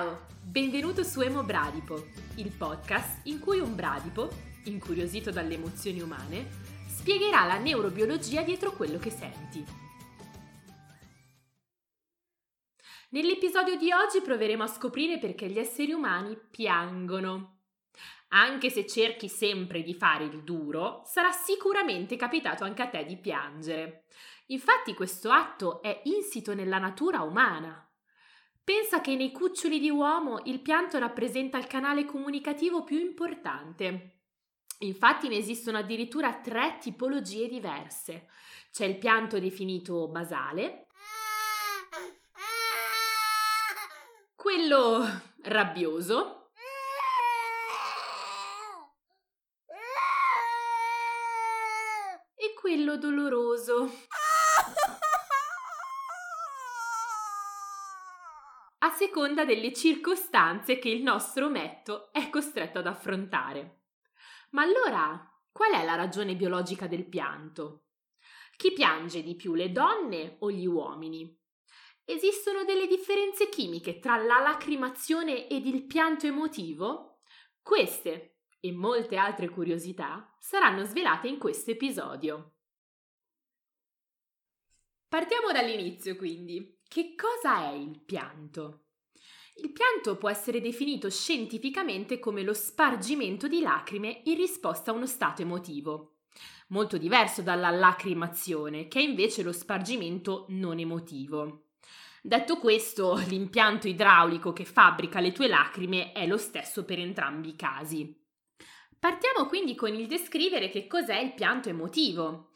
Ciao, benvenuto su Emo Bradipo, il podcast in cui un bradipo, incuriosito dalle emozioni umane, spiegherà la neurobiologia dietro quello che senti. Nell'episodio di oggi proveremo a scoprire perché gli esseri umani piangono. Anche se cerchi sempre di fare il duro, sarà sicuramente capitato anche a te di piangere. Infatti questo atto è insito nella natura umana. Pensa che nei cuccioli di uomo il pianto rappresenta il canale comunicativo più importante. Infatti ne esistono addirittura tre tipologie diverse. C'è il pianto definito basale, quello rabbioso, e quello doloroso. Seconda delle circostanze che il nostro ometto è costretto ad affrontare. Ma allora, qual è la ragione biologica del pianto? Chi piange di più, le donne o gli uomini? Esistono delle differenze chimiche tra la lacrimazione ed il pianto emotivo? Queste e molte altre curiosità saranno svelate in questo episodio. Partiamo dall'inizio quindi. Che cosa è il pianto? Il pianto può essere definito scientificamente come lo spargimento di lacrime in risposta a uno stato emotivo, molto diverso dalla lacrimazione, che è invece lo spargimento non emotivo. Detto questo, l'impianto idraulico che fabbrica le tue lacrime è lo stesso per entrambi i casi. Partiamo quindi con il descrivere che cos'è il pianto emotivo.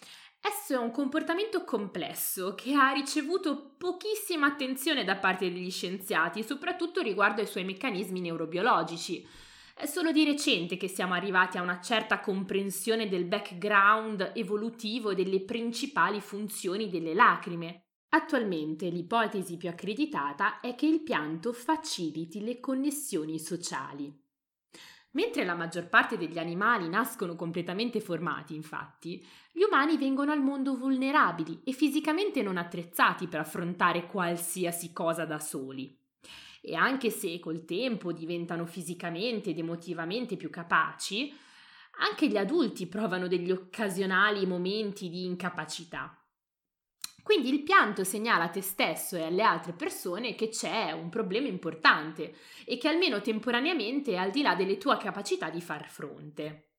Esso è un comportamento complesso che ha ricevuto pochissima attenzione da parte degli scienziati, soprattutto riguardo ai suoi meccanismi neurobiologici. È solo di recente che siamo arrivati a una certa comprensione del background evolutivo delle principali funzioni delle lacrime. Attualmente l'ipotesi più accreditata è che il pianto faciliti le connessioni sociali. Mentre la maggior parte degli animali nascono completamente formati, infatti, gli umani vengono al mondo vulnerabili e fisicamente non attrezzati per affrontare qualsiasi cosa da soli. E anche se col tempo diventano fisicamente ed emotivamente più capaci, anche gli adulti provano degli occasionali momenti di incapacità. Quindi il pianto segnala a te stesso e alle altre persone che c'è un problema importante e che almeno temporaneamente è al di là delle tue capacità di far fronte.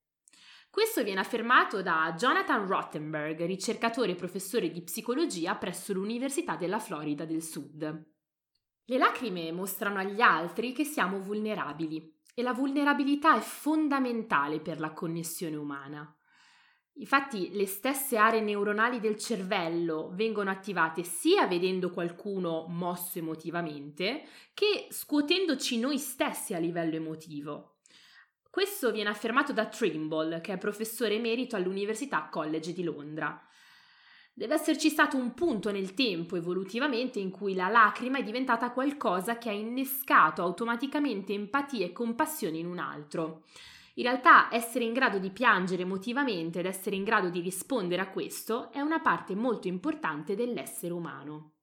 Questo viene affermato da Jonathan Rottenberg, ricercatore e professore di psicologia presso l'Università della Florida del Sud. Le lacrime mostrano agli altri che siamo vulnerabili e la vulnerabilità è fondamentale per la connessione umana. Infatti le stesse aree neuronali del cervello vengono attivate sia vedendo qualcuno mosso emotivamente che scuotendoci noi stessi a livello emotivo. Questo viene affermato da Trimble, che è professore emerito all'Università College di Londra. Deve esserci stato un punto nel tempo evolutivamente in cui la lacrima è diventata qualcosa che ha innescato automaticamente empatia e compassione in un altro. In realtà essere in grado di piangere emotivamente ed essere in grado di rispondere a questo è una parte molto importante dell'essere umano.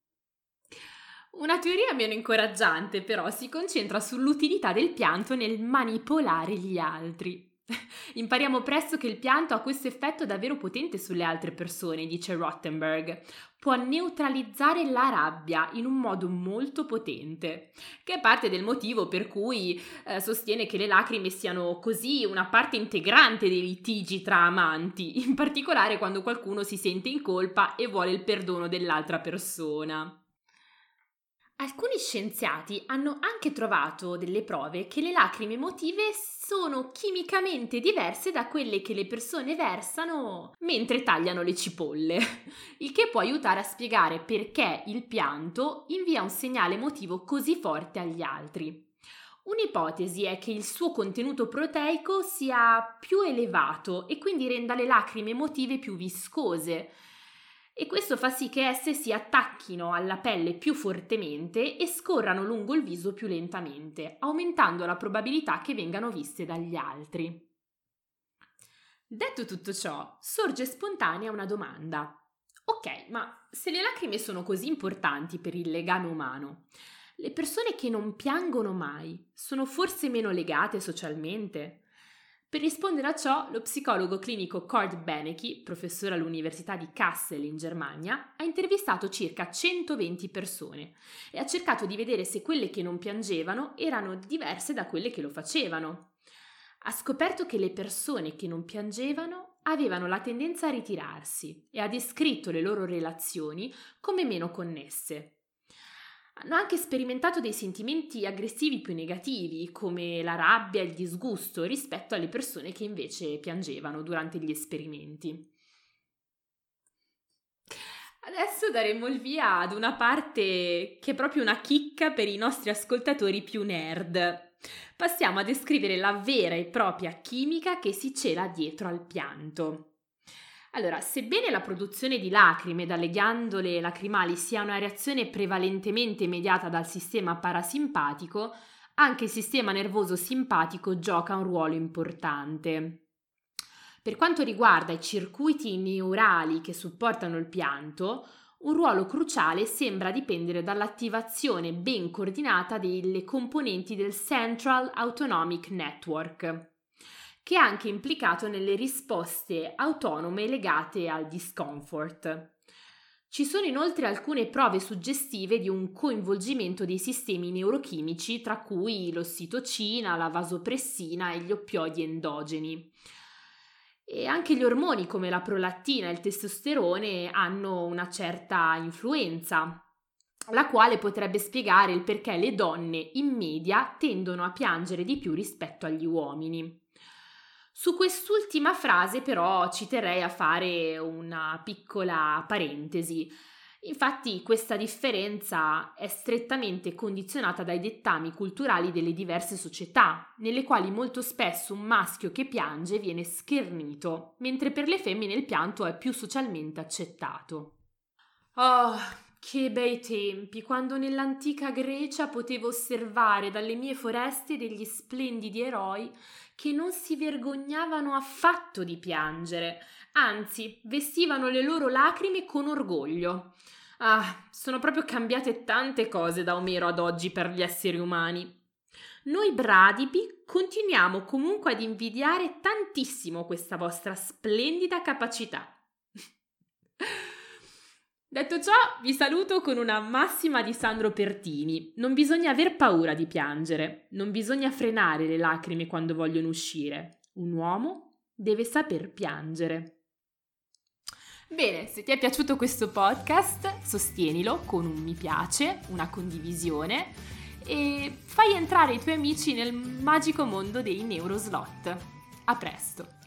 Una teoria meno incoraggiante però si concentra sull'utilità del pianto nel manipolare gli altri. Impariamo presto che il pianto ha questo effetto davvero potente sulle altre persone, dice Rottenberg. Può neutralizzare la rabbia in un modo molto potente, che è parte del motivo per cui eh, sostiene che le lacrime siano così una parte integrante dei litigi tra amanti, in particolare quando qualcuno si sente in colpa e vuole il perdono dell'altra persona. Alcuni scienziati hanno anche trovato delle prove che le lacrime emotive sono chimicamente diverse da quelle che le persone versano mentre tagliano le cipolle, il che può aiutare a spiegare perché il pianto invia un segnale emotivo così forte agli altri. Un'ipotesi è che il suo contenuto proteico sia più elevato e quindi renda le lacrime emotive più viscose, e questo fa sì che esse si attacchino alla pelle più fortemente e scorrano lungo il viso più lentamente, aumentando la probabilità che vengano viste dagli altri. Detto tutto ciò, sorge spontanea una domanda. Ok, ma se le lacrime sono così importanti per il legame umano, Le persone che non piangono mai sono forse meno legate socialmente? Per rispondere a ciò, lo psicologo clinico Cord Benecke, professore all'Università di Kassel in Germania, ha intervistato circa 120 persone e ha cercato di vedere se quelle che non piangevano erano diverse da quelle che lo facevano. Ha scoperto che le persone che non piangevano avevano la tendenza a ritirarsi e ha descritto le loro relazioni come meno connesse. Hanno anche sperimentato dei sentimenti aggressivi più negativi, come la rabbia e il disgusto, rispetto alle persone che invece piangevano durante gli esperimenti. Adesso daremo il via ad una parte che è proprio una chicca per i nostri ascoltatori più nerd. Passiamo a descrivere la vera e propria chimica che si cela dietro al pianto. Allora, sebbene la produzione di lacrime dalle ghiandole lacrimali sia una reazione prevalentemente mediata dal sistema parasimpatico, anche il sistema nervoso simpatico gioca un ruolo importante. Per quanto riguarda i circuiti neurali che supportano il pianto, un ruolo cruciale sembra dipendere dall'attivazione ben coordinata delle componenti del Central Autonomic Network che è anche implicato nelle risposte autonome legate al discomfort. Ci sono inoltre alcune prove suggestive di un coinvolgimento dei sistemi neurochimici, tra cui l'ossitocina, la vasopressina e gli oppioidi endogeni. E anche gli ormoni come la prolattina e il testosterone hanno una certa influenza, la quale potrebbe spiegare il perché le donne in media tendono a piangere di più rispetto agli uomini. Su quest'ultima frase però ci terrei a fare una piccola parentesi. Infatti questa differenza è strettamente condizionata dai dettami culturali delle diverse società, nelle quali molto spesso un maschio che piange viene schernito, mentre per le femmine il pianto è più socialmente accettato. Oh, che bei tempi, quando nell'antica Grecia potevo osservare dalle mie foreste degli splendidi eroi che non si vergognavano affatto di piangere, anzi vestivano le loro lacrime con orgoglio. Ah, sono proprio cambiate tante cose da Omero ad oggi per gli esseri umani. Noi bradipi continuiamo comunque ad invidiare tantissimo questa vostra splendida capacità. Detto ciò, vi saluto con una massima di Sandro Pertini. Non bisogna aver paura di piangere, non bisogna frenare le lacrime quando vogliono uscire. Un uomo deve saper piangere. Bene, se ti è piaciuto questo podcast, sostienilo con un mi piace, una condivisione e fai entrare i tuoi amici nel magico mondo dei neuroslot. A presto!